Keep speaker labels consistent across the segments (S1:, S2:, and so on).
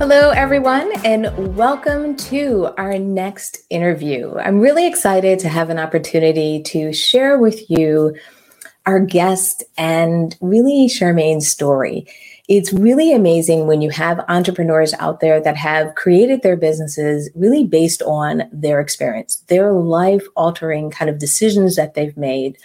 S1: Hello, everyone, and welcome to our next interview. I'm really excited to have an opportunity to share with you our guest and really Charmaine's story. It's really amazing when you have entrepreneurs out there that have created their businesses really based on their experience, their life altering kind of decisions that they've made.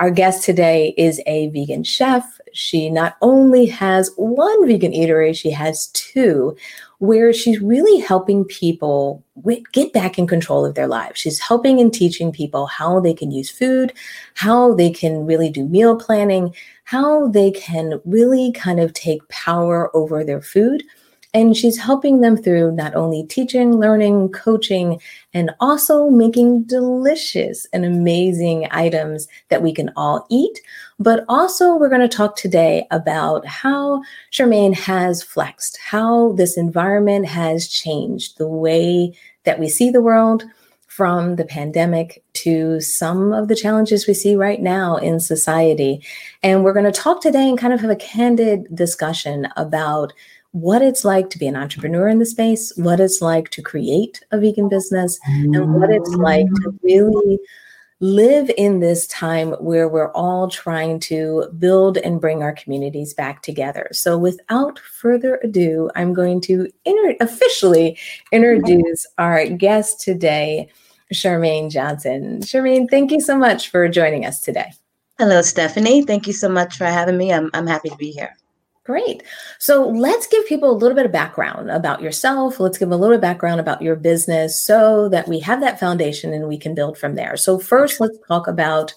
S1: Our guest today is a vegan chef she not only has one vegan eatery, she has two, where she's really helping people get back in control of their lives. She's helping and teaching people how they can use food, how they can really do meal planning, how they can really kind of take power over their food and she's helping them through not only teaching, learning, coaching, and also making delicious and amazing items that we can all eat. But also, we're going to talk today about how Charmaine has flexed, how this environment has changed the way that we see the world from the pandemic to some of the challenges we see right now in society. And we're going to talk today and kind of have a candid discussion about what it's like to be an entrepreneur in the space, what it's like to create a vegan business, and what it's like to mm. really live in this time where we're all trying to build and bring our communities back together. So, without further ado, I'm going to inter- officially introduce our guest today, Charmaine Johnson. Charmaine, thank you so much for joining us today.
S2: Hello, Stephanie. Thank you so much for having me. I'm, I'm happy to be here.
S1: Great. So let's give people a little bit of background about yourself. Let's give them a little bit of background about your business so that we have that foundation and we can build from there. So, first, let's talk about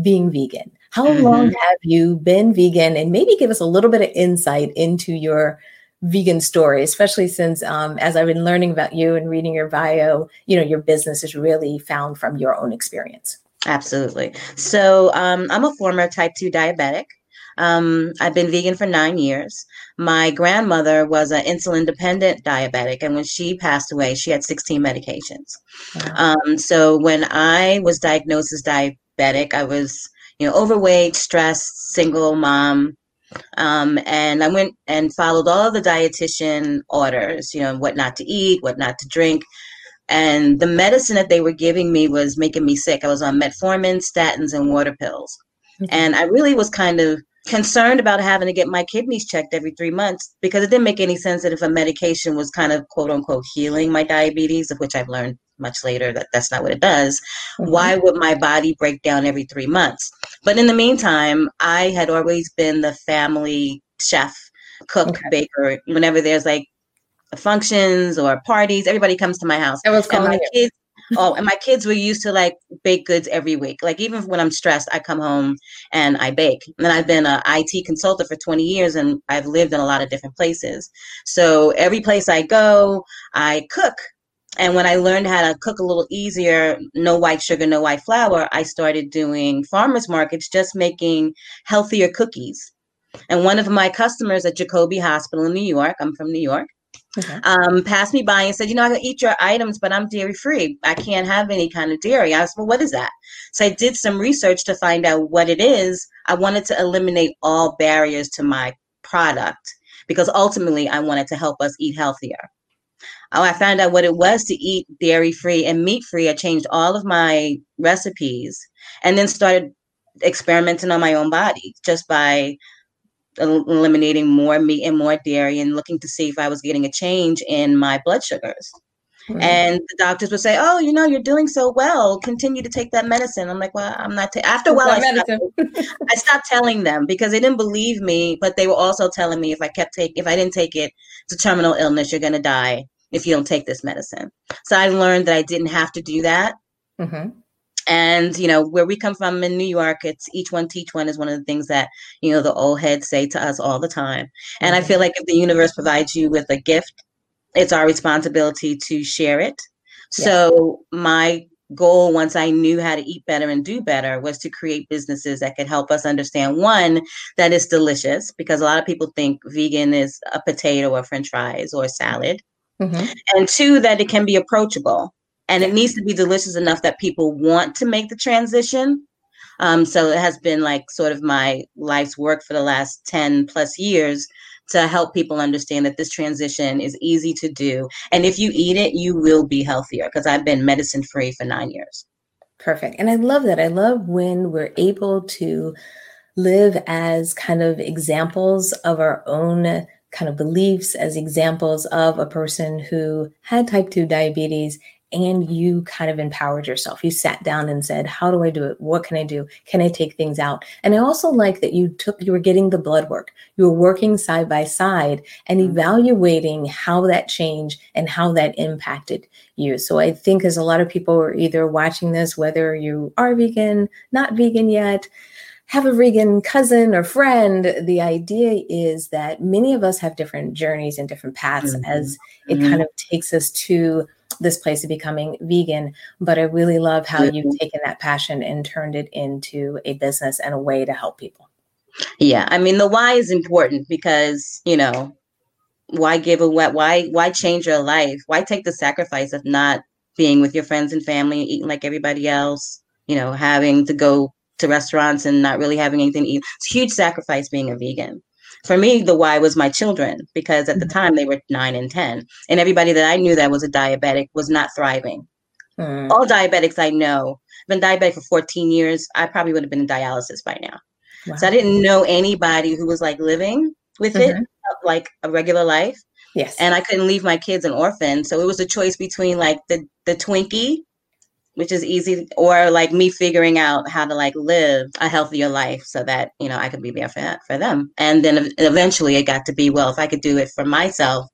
S1: being vegan. How mm-hmm. long have you been vegan? And maybe give us a little bit of insight into your vegan story, especially since um, as I've been learning about you and reading your bio, you know, your business is really found from your own experience.
S2: Absolutely. So, um, I'm a former type 2 diabetic. Um, I've been vegan for nine years. My grandmother was an insulin dependent diabetic, and when she passed away, she had 16 medications. Wow. Um, so when I was diagnosed as diabetic, I was, you know, overweight, stressed, single mom. Um, and I went and followed all of the dietitian orders, you know, what not to eat, what not to drink. And the medicine that they were giving me was making me sick. I was on metformin, statins, and water pills. Mm-hmm. And I really was kind of concerned about having to get my kidneys checked every three months because it didn't make any sense that if a medication was kind of quote unquote healing my diabetes, of which I've learned much later that that's not what it does, mm-hmm. why would my body break down every three months? But in the meantime, I had always been the family chef, cook, okay. baker. Whenever there's like functions or parties, everybody comes to my house.
S1: I was calling
S2: my kids oh, and my kids were used to like bake goods every week. Like even when I'm stressed, I come home and I bake. And I've been an IT consultant for 20 years and I've lived in a lot of different places. So every place I go, I cook. And when I learned how to cook a little easier, no white sugar, no white flour, I started doing farmers markets, just making healthier cookies. And one of my customers at Jacobi Hospital in New York, I'm from New York, Okay. Um, passed me by and said, you know, I can eat your items, but I'm dairy free. I can't have any kind of dairy. I said, well, what is that? So I did some research to find out what it is. I wanted to eliminate all barriers to my product because ultimately I wanted to help us eat healthier. Oh, I found out what it was to eat dairy free and meat free. I changed all of my recipes and then started experimenting on my own body just by eliminating more meat and more dairy and looking to see if I was getting a change in my blood sugars. Mm-hmm. And the doctors would say, "Oh, you know, you're doing so well. Continue to take that medicine." I'm like, "Well, I'm not." Ta-. After a while, I stopped, I stopped, telling them because they didn't believe me. But they were also telling me if I kept taking, if I didn't take it, it's a terminal illness. You're going to die if you don't take this medicine. So I learned that I didn't have to do that. Mm-hmm and you know where we come from in new york it's each one teach one is one of the things that you know the old heads say to us all the time and mm-hmm. i feel like if the universe provides you with a gift it's our responsibility to share it. So my goal once I knew how to eat better and do better was to create businesses that could help us understand one that is delicious because a lot of people think vegan is a potato or french fries or salad. Mm-hmm. And two that it can be approachable and it needs to be delicious enough that people want to make the transition. Um, so it has been like sort of my life's work for the last 10 plus years to help people understand that this transition is easy to do. And if you eat it, you will be healthier because I've been medicine free for nine years.
S1: Perfect. And I love that. I love when we're able to live as kind of examples of our own kind of beliefs, as examples of a person who had type 2 diabetes and you kind of empowered yourself. You sat down and said, How do I do it? What can I do? Can I take things out? And I also like that you took, you were getting the blood work. You were working side by side and mm-hmm. evaluating how that changed and how that impacted you. So I think as a lot of people are either watching this, whether you are vegan, not vegan yet, have a vegan cousin or friend, the idea is that many of us have different journeys and different paths mm-hmm. as it mm-hmm. kind of takes us to this place of becoming vegan. But I really love how mm-hmm. you've taken that passion and turned it into a business and a way to help people.
S2: Yeah, I mean the why is important because you know why give a what why why change your life? Why take the sacrifice of not being with your friends and family, eating like everybody else? You know, having to go to restaurants and not really having anything to eat. It's a huge sacrifice being a vegan for me, the why was my children because at the mm-hmm. time they were nine and 10. And everybody that I knew that was a diabetic was not thriving. Mm. All diabetics I know, been diabetic for 14 years, I probably would have been in dialysis by now. Wow. So I didn't know anybody who was like living with mm-hmm. it, like a regular life.
S1: Yes.
S2: And I couldn't leave my kids an orphan. So it was a choice between like the, the Twinkie which is easy or like me figuring out how to like live a healthier life so that you know i could be there for, for them. And then eventually it got to be well if i could do it for myself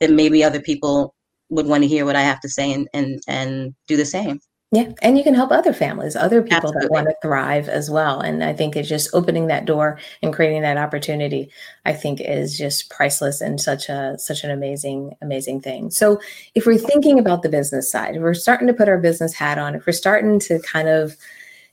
S2: then maybe other people would want to hear what i have to say and and, and do the same
S1: yeah, and you can help other families, other people Absolutely. that want to thrive as well. And I think it's just opening that door and creating that opportunity. I think is just priceless and such a such an amazing amazing thing. So, if we're thinking about the business side, if we're starting to put our business hat on, if we're starting to kind of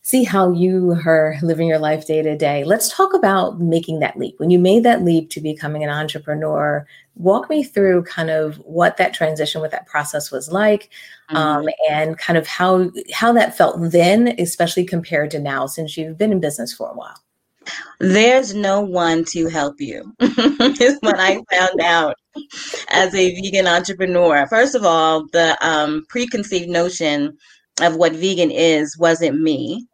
S1: see how you are living your life day to day. Let's talk about making that leap. When you made that leap to becoming an entrepreneur, walk me through kind of what that transition, what that process was like, mm-hmm. um, and kind of how how that felt then, especially compared to now, since you've been in business for a while.
S2: There's no one to help you, is what I found out as a vegan entrepreneur. First of all, the um, preconceived notion of what vegan is wasn't me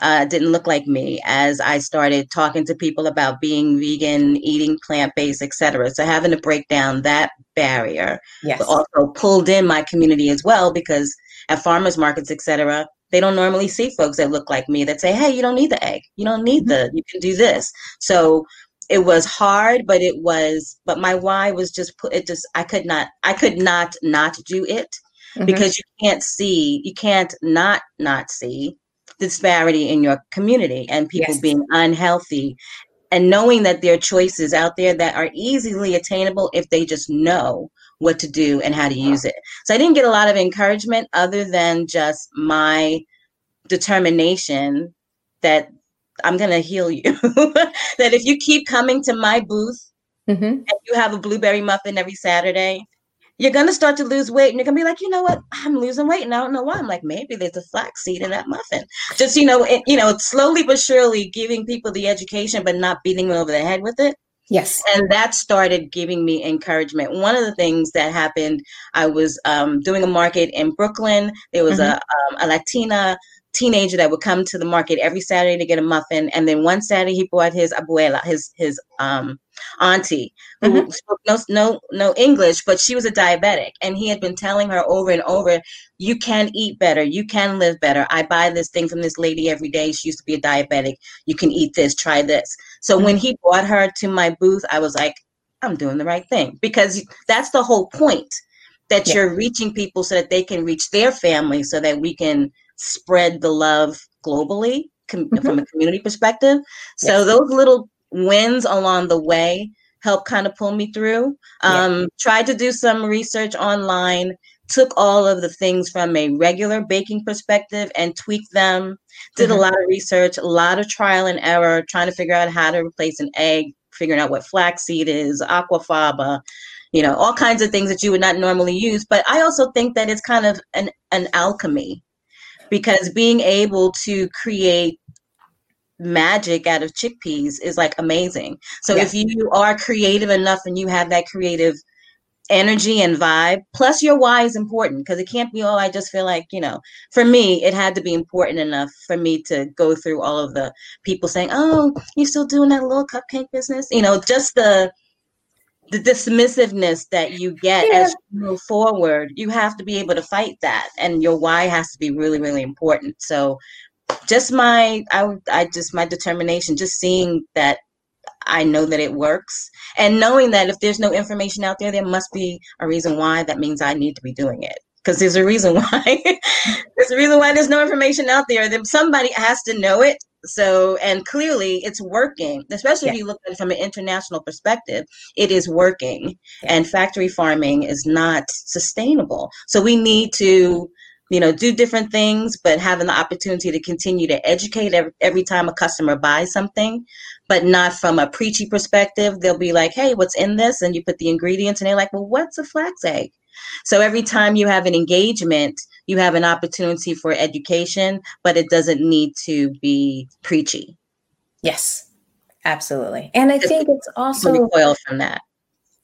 S2: uh, didn't look like me as I started talking to people about being vegan, eating plant based, etc. So having to break down that barrier,
S1: yes.
S2: also pulled in my community as well because at farmers markets, etc. They don't normally see folks that look like me that say, "Hey, you don't need the egg. You don't need the. You can do this." So it was hard, but it was. But my why was just put. It just I could not. I could not not do it. Mm-hmm. because you can't see you can't not not see disparity in your community and people yes. being unhealthy and knowing that there are choices out there that are easily attainable if they just know what to do and how to use it. So I didn't get a lot of encouragement other than just my determination that I'm going to heal you. that if you keep coming to my booth mm-hmm. and you have a blueberry muffin every Saturday, you're gonna start to lose weight and you're gonna be like, you know what, I'm losing weight and I don't know why. I'm like, maybe there's a flax seed in that muffin. Just you know, it, you know, slowly but surely giving people the education, but not beating them over the head with it.
S1: Yes.
S2: And that started giving me encouragement. One of the things that happened, I was um, doing a market in Brooklyn. There was mm-hmm. a, um, a Latina teenager that would come to the market every Saturday to get a muffin. And then one Saturday he brought his abuela, his his um auntie, who mm-hmm. spoke no no no English, but she was a diabetic. And he had been telling her over and over, you can eat better, you can live better. I buy this thing from this lady every day. She used to be a diabetic. You can eat this, try this. So mm-hmm. when he brought her to my booth, I was like, I'm doing the right thing. Because that's the whole point. That yeah. you're reaching people so that they can reach their family so that we can spread the love globally com- mm-hmm. from a community perspective. So yes. those little wins along the way helped kind of pull me through. Um, yeah. Tried to do some research online, took all of the things from a regular baking perspective and tweaked them. Did mm-hmm. a lot of research, a lot of trial and error, trying to figure out how to replace an egg, figuring out what flaxseed is, aquafaba, you know, all kinds of things that you would not normally use. But I also think that it's kind of an, an alchemy because being able to create magic out of chickpeas is like amazing. So if you are creative enough and you have that creative energy and vibe, plus your why is important because it can't be, oh, I just feel like, you know, for me, it had to be important enough for me to go through all of the people saying, oh, you still doing that little cupcake business? You know, just the, the dismissiveness that you get yeah. as you move forward, you have to be able to fight that. And your why has to be really, really important. So just my I I just my determination, just seeing that I know that it works and knowing that if there's no information out there, there must be a reason why. That means I need to be doing it because there's a reason why. there's a reason why there's no information out there. Then somebody has to know it. So, and clearly it's working, especially yeah. if you look at it from an international perspective, it is working. Yeah. And factory farming is not sustainable. So we need to you know, do different things, but having the opportunity to continue to educate every, every time a customer buys something, but not from a preachy perspective. They'll be like, hey, what's in this? And you put the ingredients, and they're like, well, what's a flax egg? So every time you have an engagement, you have an opportunity for education, but it doesn't need to be preachy.
S1: Yes, absolutely. And I think it's also
S2: recoil from that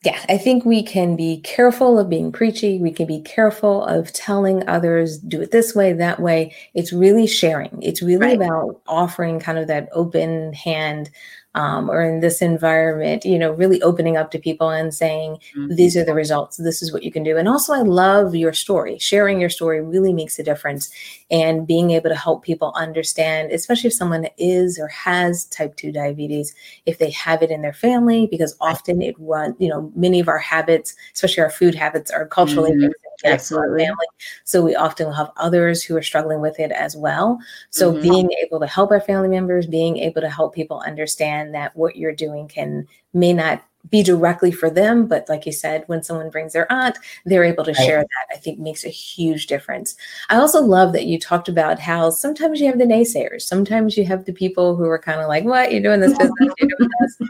S1: yeah, I think we can be careful of being preachy. We can be careful of telling others, do it this way, that way. It's really sharing. It's really right. about offering kind of that open hand um, or in this environment, you know, really opening up to people and saying, mm-hmm. these are the results, this is what you can do. And also, I love your story. Sharing your story really makes a difference. And being able to help people understand, especially if someone is or has type 2 diabetes, if they have it in their family, because often it runs, you know, many of our habits, especially our food habits, are culturally mm-hmm. Absolutely. Family. So we often have others who are struggling with it as well. So mm-hmm. being able to help our family members, being able to help people understand that what you're doing can may not be directly for them, but like you said, when someone brings their aunt, they're able to right. share that. I think makes a huge difference. I also love that you talked about how sometimes you have the naysayers, sometimes you have the people who are kind of like, "What you're doing this business? You're doing this."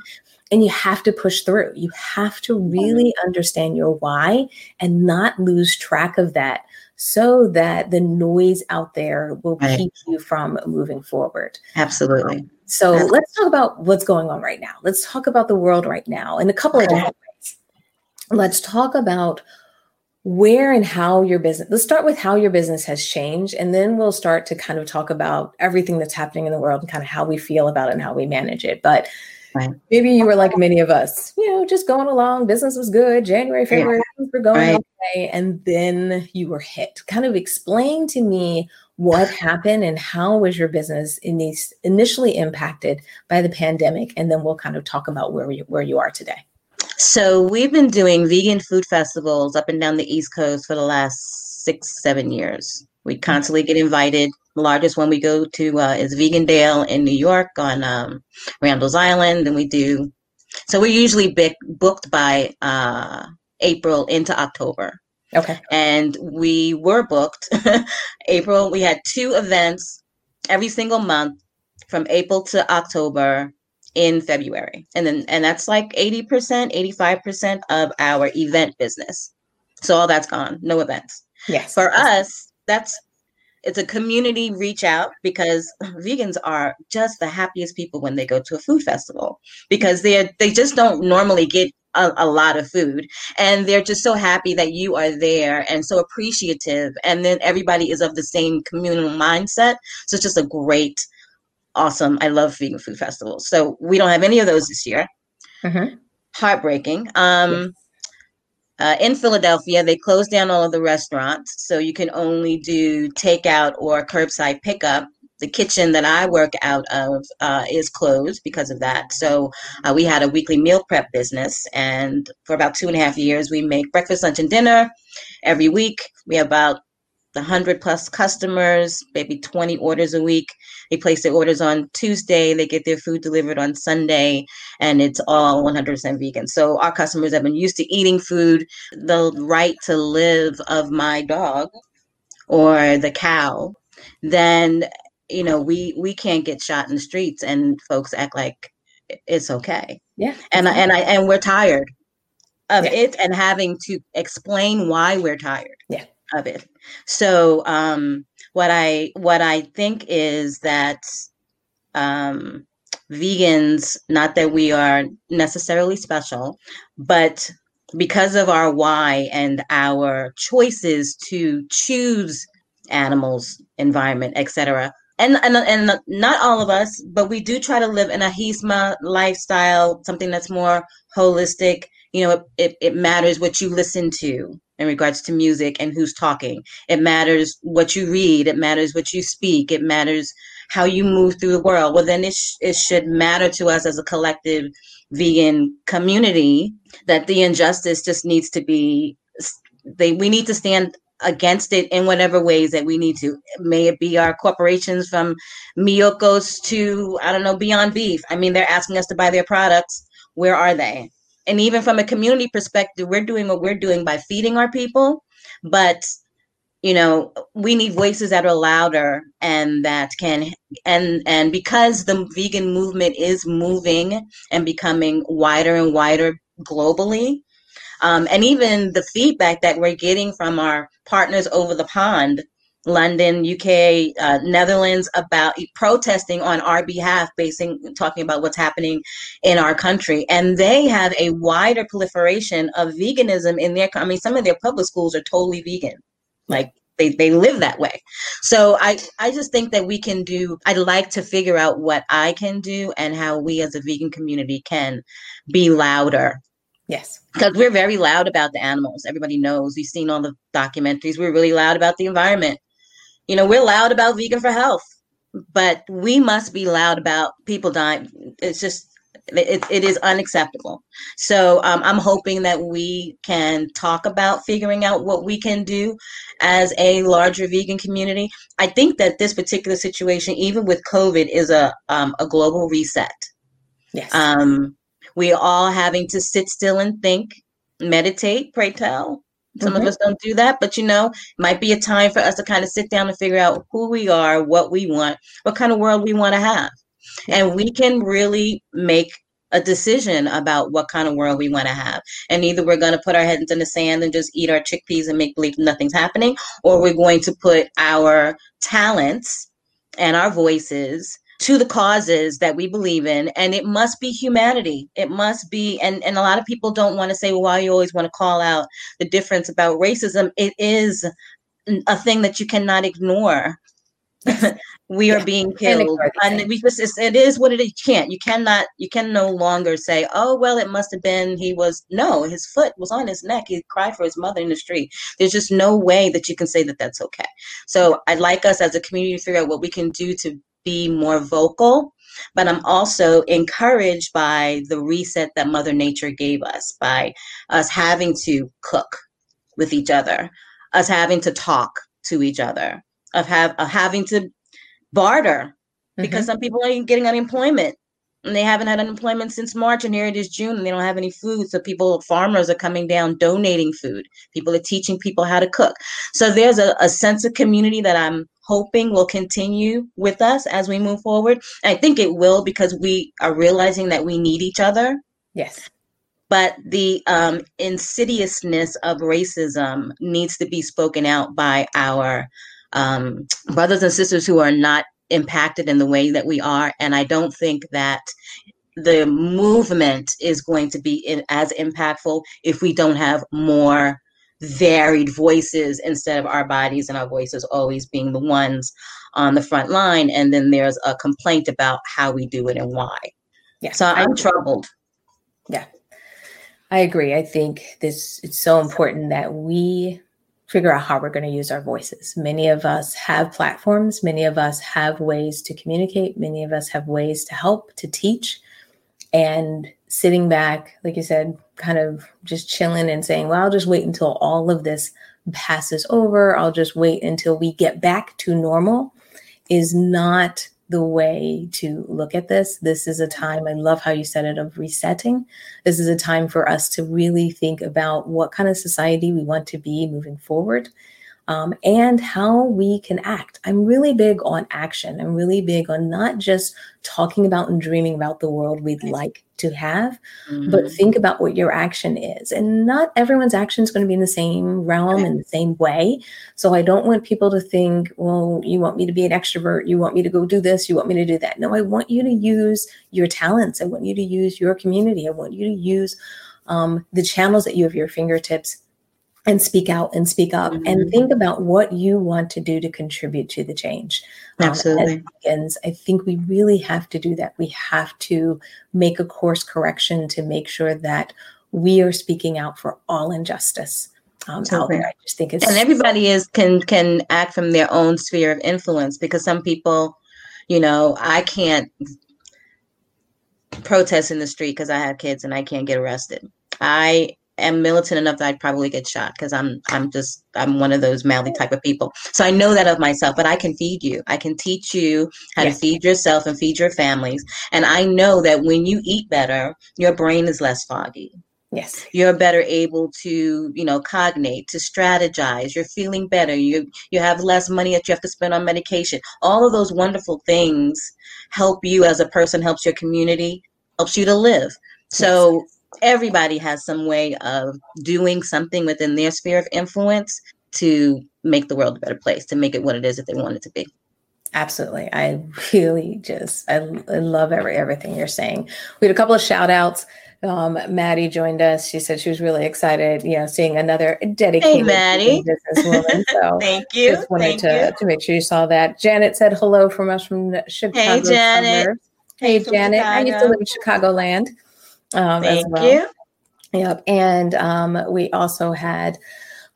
S1: and you have to push through. You have to really understand your why and not lose track of that so that the noise out there will right. keep you from moving forward.
S2: Absolutely.
S1: Um, so let's talk about what's going on right now. Let's talk about the world right now in a couple of different ways. Let's talk about where and how your business let's start with how your business has changed and then we'll start to kind of talk about everything that's happening in the world and kind of how we feel about it and how we manage it but Right. Maybe you were like many of us, you know, just going along. Business was good. January, February, yeah. things were going right. okay. And then you were hit. Kind of explain to me what happened and how was your business in these initially impacted by the pandemic. And then we'll kind of talk about where you, where you are today.
S2: So we've been doing vegan food festivals up and down the East Coast for the last six, seven years. We constantly get invited the largest one we go to uh, is Vegandale in New York on um, Randall's Island, and we do. So we're usually booked by uh, April into October.
S1: Okay.
S2: And we were booked April. We had two events every single month from April to October in February. And then and that's like 80%, 85% of our event business. So all that's gone. No events.
S1: Yes.
S2: For us, that's it's a community reach out because vegans are just the happiest people when they go to a food festival because they they just don't normally get a, a, lot of food and they're just so happy that you are there and so appreciative and then everybody is of the same communal mindset. So it's just a great awesome i love vegan food festivals so we don't have any of those this year. Mm-hmm. heartbreaking. Um yes. uh, in Philadelphia, they closed down all of the restaurants, so you can only do takeout or curbside pickup. The kitchen that I work out of uh, is closed because of that. So uh, we had a weekly meal prep business, and for about two and a half years, we make breakfast, lunch, and dinner every week. We have about the 100 plus customers, maybe 20 orders a week. They place their orders on Tuesday, they get their food delivered on Sunday, and it's all 100% vegan. So our customers have been used to eating food. The right to live of my dog or the cow, then you know we we can't get shot in the streets and folks act like it's okay.
S1: Yeah.
S2: And and I and we're tired of yeah. it and having to explain why we're tired.
S1: Yeah.
S2: Of it. So um what I what I think is that um vegans not that we are necessarily special but because of our why and our choices to choose animals environment etc and, and and not all of us, but we do try to live in a ahimsa lifestyle, something that's more holistic. You know, it, it, it matters what you listen to in regards to music and who's talking. It matters what you read. It matters what you speak. It matters how you move through the world. Well, then it, sh- it should matter to us as a collective vegan community that the injustice just needs to be they we need to stand against it in whatever ways that we need to. May it be our corporations from Miyoko's to, I don't know, Beyond Beef. I mean, they're asking us to buy their products. Where are they? And even from a community perspective, we're doing what we're doing by feeding our people. But, you know, we need voices that are louder and that can, and, and because the vegan movement is moving and becoming wider and wider globally, um, and even the feedback that we're getting from our partners over the pond London, UK, uh, Netherlands about protesting on our behalf, basing talking about what's happening in our country, and they have a wider proliferation of veganism in their. I mean, some of their public schools are totally vegan, like they they live that way. So I I just think that we can do. I'd like to figure out what I can do and how we as a vegan community can be louder
S1: Yes.
S2: Because we're very loud about the animals. Everybody knows. We've seen all the documentaries. We're really loud about the environment. You know, we're loud about vegan for health, but we must be loud about people dying. It's just, it, it is unacceptable. So um, I'm hoping that we can talk about figuring out what we can do as a larger vegan community. I think that this particular situation, even with COVID, is a um, a global reset.
S1: Yes.
S2: Um, we all having to sit still and think, meditate, pray tell. Some mm-hmm. of us don't do that, but you know, might be a time for us to kind of sit down and figure out who we are, what we want, what kind of world we want to have. And we can really make a decision about what kind of world we want to have. And either we're going to put our heads in the sand and just eat our chickpeas and make believe nothing's happening, or we're going to put our talents and our voices to the causes that we believe in and it must be humanity. It must be and and a lot of people don't want to say well why you always want to call out the difference about racism? It is a thing that you cannot ignore. We are being killed and we just it is what it is. You can't. You cannot you can no longer say oh well it must have been he was no his foot was on his neck. He cried for his mother in the street. There's just no way that you can say that that's okay. So i'd like us as a community to figure out what we can do to be more vocal, but I'm also encouraged by the reset that Mother Nature gave us by us having to cook with each other, us having to talk to each other, of have of having to barter because mm-hmm. some people are getting unemployment and they haven't had unemployment since March, and here it is June, and they don't have any food. So people, farmers are coming down donating food. People are teaching people how to cook. So there's a, a sense of community that I'm hoping will continue with us as we move forward. And I think it will because we are realizing that we need each other.
S1: Yes.
S2: But the um, insidiousness of racism needs to be spoken out by our um, brothers and sisters who are not impacted in the way that we are. And I don't think that the movement is going to be in, as impactful if we don't have more varied voices instead of our bodies and our voices always being the ones on the front line. And then there's a complaint about how we do it and why. Yeah. So I'm troubled.
S1: Yeah. I agree. I think this it's so important that we figure out how we're going to use our voices. Many of us have platforms, many of us have ways to communicate, many of us have ways to help, to teach. And sitting back, like you said, kind of just chilling and saying, well, I'll just wait until all of this passes over. I'll just wait until we get back to normal is not the way to look at this. This is a time, I love how you said it, of resetting. This is a time for us to really think about what kind of society we want to be moving forward um, and how we can act. I'm really big on action. I'm really big on not just talking about and dreaming about the world we'd like to have, mm-hmm. but think about what your action is. And not everyone's action is going to be in the same realm in the same way. So I don't want people to think, well, you want me to be an extrovert, you want me to go do this, you want me to do that. No, I want you to use your talents. I want you to use your community. I want you to use um, the channels that you have your fingertips and speak out and speak up mm-hmm. and think about what you want to do to contribute to the change.
S2: Um, Absolutely.
S1: Um, I think we really have to do that. We have to make a course correction to make sure that we are speaking out for all injustice. Um, out there. I just think it's
S2: and everybody is can can act from their own sphere of influence because some people, you know, I can't protest in the street because I have kids and I can't get arrested. I am militant enough that I'd probably get shot because I'm I'm just I'm one of those mouthy type of people. So I know that of myself, but I can feed you. I can teach you how yes. to feed yourself and feed your families. And I know that when you eat better, your brain is less foggy.
S1: Yes.
S2: You're better able to, you know, cognate, to strategize. You're feeling better. You you have less money that you have to spend on medication. All of those wonderful things help you as a person, helps your community, helps you to live. So yes everybody has some way of doing something within their sphere of influence to make the world a better place, to make it what it is that they want it to be.
S1: Absolutely. I really just, I, I love every, everything you're saying. We had a couple of shout outs. Um, Maddie joined us. She said she was really excited, you know, seeing another dedicated
S2: hey, Maddie.
S1: businesswoman. So
S2: thank you.
S1: Just wanted
S2: Thank
S1: to,
S2: you.
S1: to make sure you saw that. Janet said hello from us from Chicago.
S2: Hey, Janet.
S1: Hey, Janet. I used to live in Chicagoland.
S2: Um, Thank well. you.
S1: Yep. And um, we also had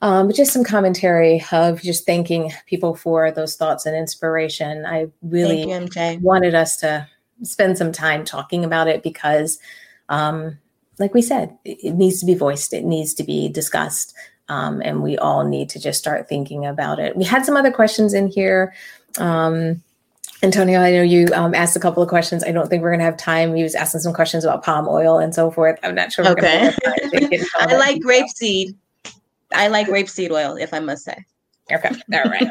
S1: um, just some commentary of just thanking people for those thoughts and inspiration. I really
S2: you,
S1: wanted us to spend some time talking about it because, um, like we said, it, it, needs to be voiced, it needs to be discussed. Um, and we all need to just start thinking about it. We had some other questions in here. Um, Antonio, I know you um, asked a couple of questions. I don't think we're going to have time. He was asking some questions about palm oil and so forth. I'm not sure.
S2: Okay. I like grapeseed. I like grapeseed oil, if I must say.
S1: Okay. All right.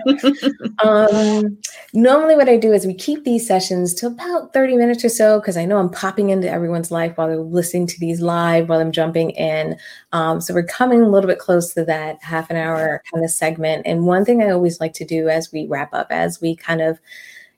S1: um, normally, what I do is we keep these sessions to about 30 minutes or so because I know I'm popping into everyone's life while they're listening to these live, while I'm jumping in. Um, so we're coming a little bit close to that half an hour kind of segment. And one thing I always like to do as we wrap up, as we kind of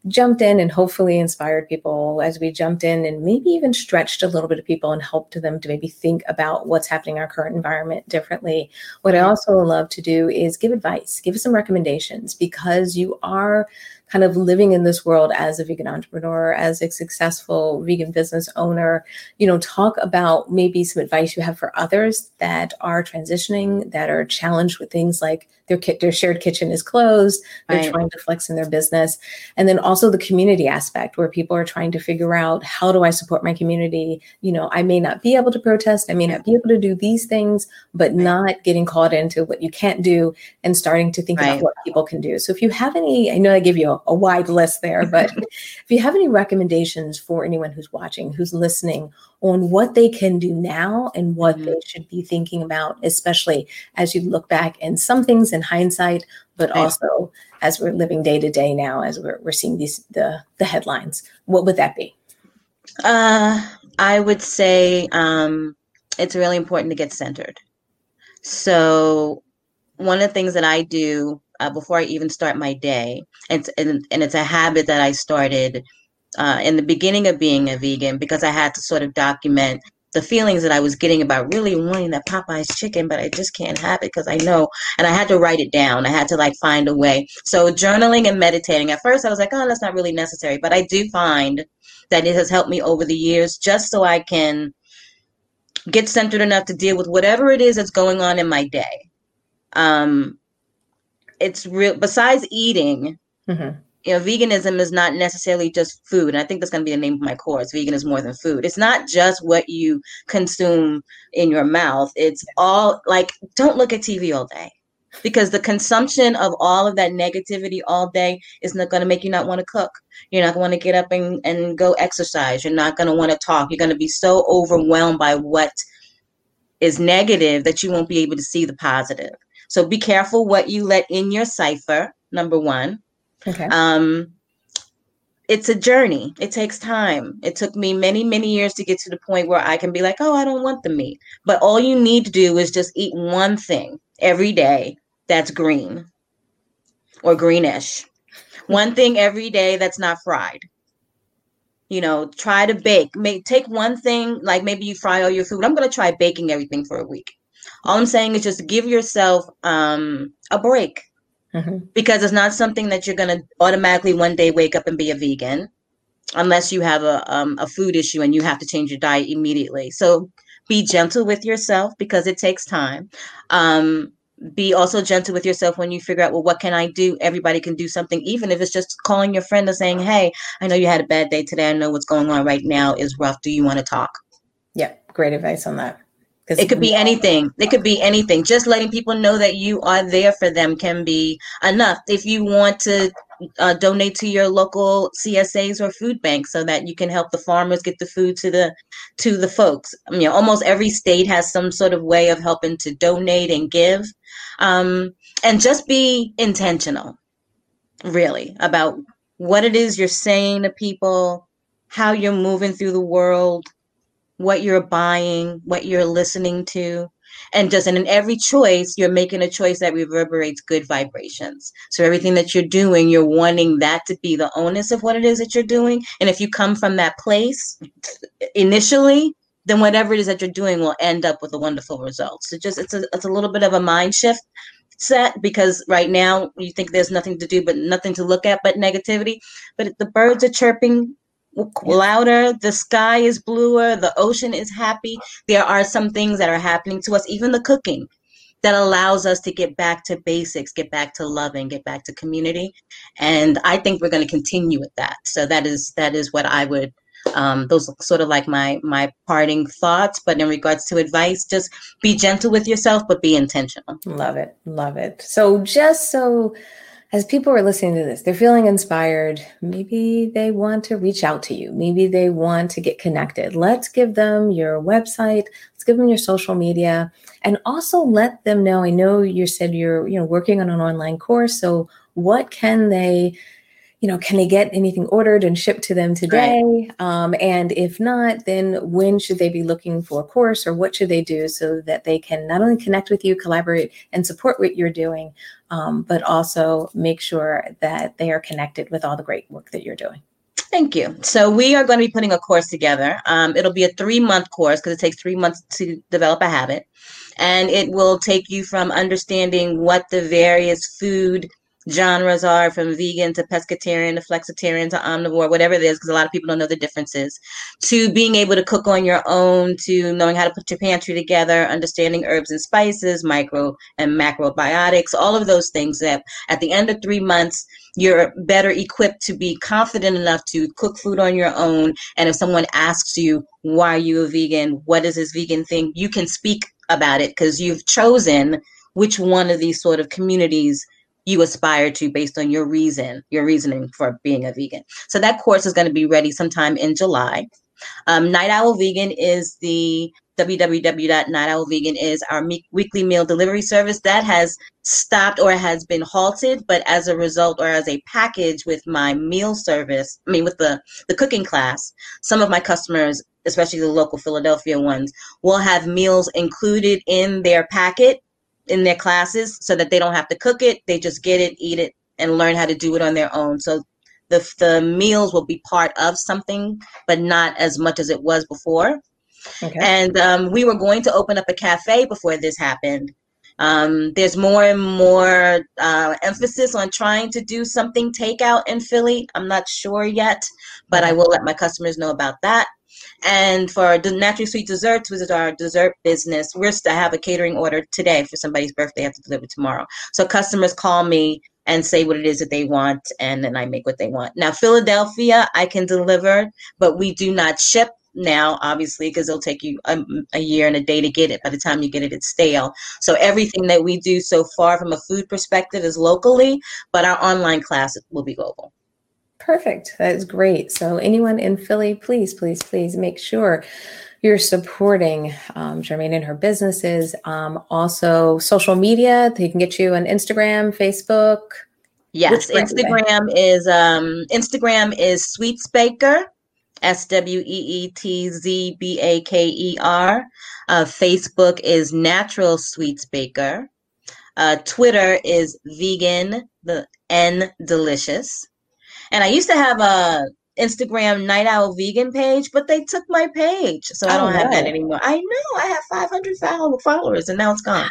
S1: jumped in and hopefully inspired people as we jumped in and maybe even stretched a little bit of people and helped them to maybe think about what's happening in our current environment differently. What I also love to do is give advice, give some recommendations because you are kind of living in this world as a vegan entrepreneur, as a successful vegan business owner, you know, talk about maybe some advice you have for others that are transitioning, that are challenged with things like their kit, their shared kitchen is closed, they're right. trying to flex in their business. And then also the community aspect where people are trying to figure out how do I support my community? You know, I may not be able to protest, I may not be able to do these things, but not getting caught into what you can't do and starting to think right. about what people can do. So if you have any, I know I give you a, a wide list there, but if you have any recommendations for anyone who's watching, who's listening on what they can do now and what mm-hmm. they should be thinking about, especially as you look back and some things in hindsight, but right. also as we're living day to day now, as we're, we're seeing these the the headlines. What would that be?
S2: Uh, I would say um, it's really important to get centered. So one of the things that I do uh, before I even start my day. And, and, and it's a habit that I started uh, in the beginning of being a vegan because I had to sort of document the feelings that I was getting about really wanting that Popeye's chicken, but I just can't have it because I know. And I had to write it down. I had to like find a way. So journaling and meditating. At first, I was like, oh, that's not really necessary. But I do find that it has helped me over the years just so I can get centered enough to deal with whatever it is that's going on in my day. Um, it's real besides eating mm-hmm. you know veganism is not necessarily just food and i think that's going to be the name of my course vegan is more than food it's not just what you consume in your mouth it's all like don't look at tv all day because the consumption of all of that negativity all day is not going to make you not want to cook. You're not going to get up and, and go exercise. You're not going to want to talk. You're going to be so overwhelmed by what is negative that you won't be able to see the positive. So be careful what you let in your cipher, number one. Okay. Um, it's a journey. It takes time. It took me many, many years to get to the point where I can be like, oh, I don't want the meat. But all you need to do is just eat one thing every day that's green or greenish. One thing every day that's not fried. You know, try to bake. Make take one thing, like maybe you fry all your food. I'm gonna try baking everything for a week. All I'm saying is just give yourself um, a break mm-hmm. because it's not something that you're gonna automatically one day wake up and be a vegan, unless you have a um, a food issue and you have to change your diet immediately. So be gentle with yourself because it takes time. Um, be also gentle with yourself when you figure out well what can i do everybody can do something even if it's just calling your friend and saying hey i know you had a bad day today i know what's going on right now is rough do you want to talk
S1: yeah great advice on that
S2: it could be anything. It could be anything. Just letting people know that you are there for them can be enough. If you want to uh, donate to your local CSAs or food banks so that you can help the farmers get the food to the to the folks. I mean, almost every state has some sort of way of helping to donate and give, um, and just be intentional, really, about what it is you're saying to people, how you're moving through the world, what you're buying, what you're listening to and just and in every choice you're making a choice that reverberates good vibrations. So everything that you're doing you're wanting that to be the onus of what it is that you're doing. And if you come from that place initially then whatever it is that you're doing will end up with a wonderful result. So just it's a, it's a little bit of a mind shift set because right now you think there's nothing to do but nothing to look at but negativity. But the birds are chirping louder the sky is bluer the ocean is happy. There are some things that are happening to us even the cooking that allows us to get back to basics get back to loving get back to community. And i think we're going to continue with that. So that is that is what i would um, those sort of like my my parting thoughts. But in regards to advice just be gentle with yourself but be intentional.
S1: Love it. Love it. So just so as people are listening to this, they're feeling inspired. Maybe they want to reach out to you. Maybe they want to get connected. Let's give them your website. Let's give them your social media, and also let them know. I know you said you're you know working on an online course. So what can they you know, can they get anything ordered and shipped to them today? Right. Um, and if not, then when should they be looking for a course or what should they do so that they can not only connect with you, collaborate, and support what you're doing, um, but also make sure that they are connected with all the great work that you're doing?
S2: Thank you. So we are going to be putting a course together. Um, it'll be a three month course because it takes three months to develop a habit. And it will take you from understanding what the various food genres are from vegan to pescatarian to flexitarian to omnivore, whatever it is, because a lot of people don't know the differences, to being able to cook on your own, to knowing how to put your pantry together, understanding herbs and spices, micro and macrobiotics, all of those things that at the end of three months, you're better equipped to be confident enough to cook food on your own. And if someone asks you, why are you a vegan? What is this vegan thing? You can speak about it because you've chosen which one of these sort of communities you aspire to based on your reason, your reasoning for being a vegan. So that course is going to be ready sometime in July. Um, Night Owl Vegan is the www.nightowlvegan is our me- weekly meal delivery service that has stopped or has been halted but as a result or as a package with my meal service i mean with the the cooking class some of my customers especially the local philadelphia ones will have meals included in their packet in their classes so that they don't have to cook it. They just get it, eat it, and learn how to do it on their own. So the, the meals will be part of something, but not as much as it was before. Okay. And um, we were going to open up a cafe before this happened. Um, there's more and more uh, emphasis on trying to do something takeout in Philly. I'm not sure yet, but I will let my customers know about that. And for the Naturally Sweet Desserts, which is our dessert business, we're to have a catering order today for somebody's birthday. I have to deliver tomorrow. So customers call me and say what it is that they want, and then I make what they want. Now, Philadelphia, I can deliver, but we do not ship now, obviously, because it'll take you a, a, year and a day to get it. By the time you get it, it's stale. So everything that we do so far from a food perspective is locally, but our online class will be global.
S1: Perfect. That is great. So anyone in Philly, please, please, please make sure you're supporting um, Jermaine and her businesses. Um, also, social media. They can get you on Instagram, Facebook.
S2: Yes, Instagram is um, Instagram is Sweets Baker, S W E E T Z B A K E R. Uh, Facebook is Natural Sweets Baker. Uh, Twitter is Vegan the N Delicious. And I used to have a Instagram Night Owl Vegan page, but they took my page, so I don't oh, have that anymore. I know I have 500 followers, and now it's gone.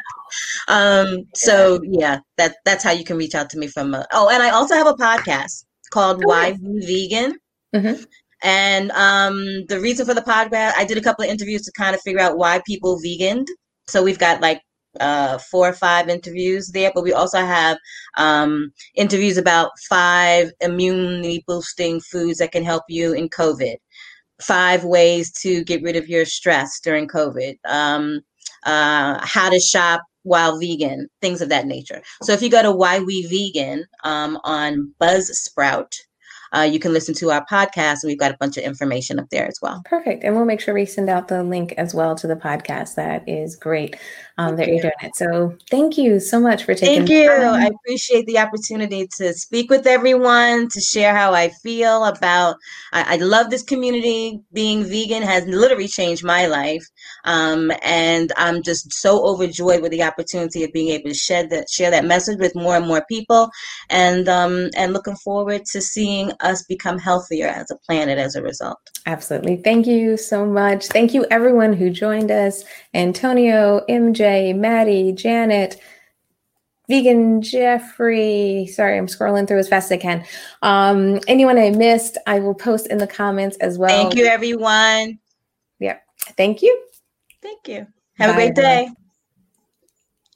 S2: Um, so yeah, that that's how you can reach out to me from. Oh, and I also have a podcast called oh, Why Vegan. Mm-hmm. And um, the reason for the podcast, I did a couple of interviews to kind of figure out why people veganed. So we've got like uh, four or five interviews there, but we also have um, interviews about five immunity boosting foods that can help you in COVID, five ways to get rid of your stress during COVID, um, uh, how to shop while vegan, things of that nature. So if you go to Why We Vegan um, on Buzzsprout, uh, you can listen to our podcast and we've got a bunch of information up there as well.
S1: Perfect. And we'll make sure we send out the link as well to the podcast. That is great um, that you. you're doing it. So thank you so much for taking
S2: Thank you. I appreciate the opportunity to speak with everyone, to share how I feel about, I, I love this community. Being vegan has literally changed my life. Um, and I'm just so overjoyed with the opportunity of being able to share that, share that message with more and more people and, um, and looking forward to seeing us become healthier as a planet as a result.
S1: Absolutely. Thank you so much. Thank you everyone who joined us. Antonio, MJ, Maddie, Janet, Vegan Jeffrey. Sorry, I'm scrolling through as fast as I can. Um, anyone I missed, I will post in the comments as well.
S2: Thank you, everyone.
S1: Yep. Thank you.
S2: Thank you. Have Bye, a great day.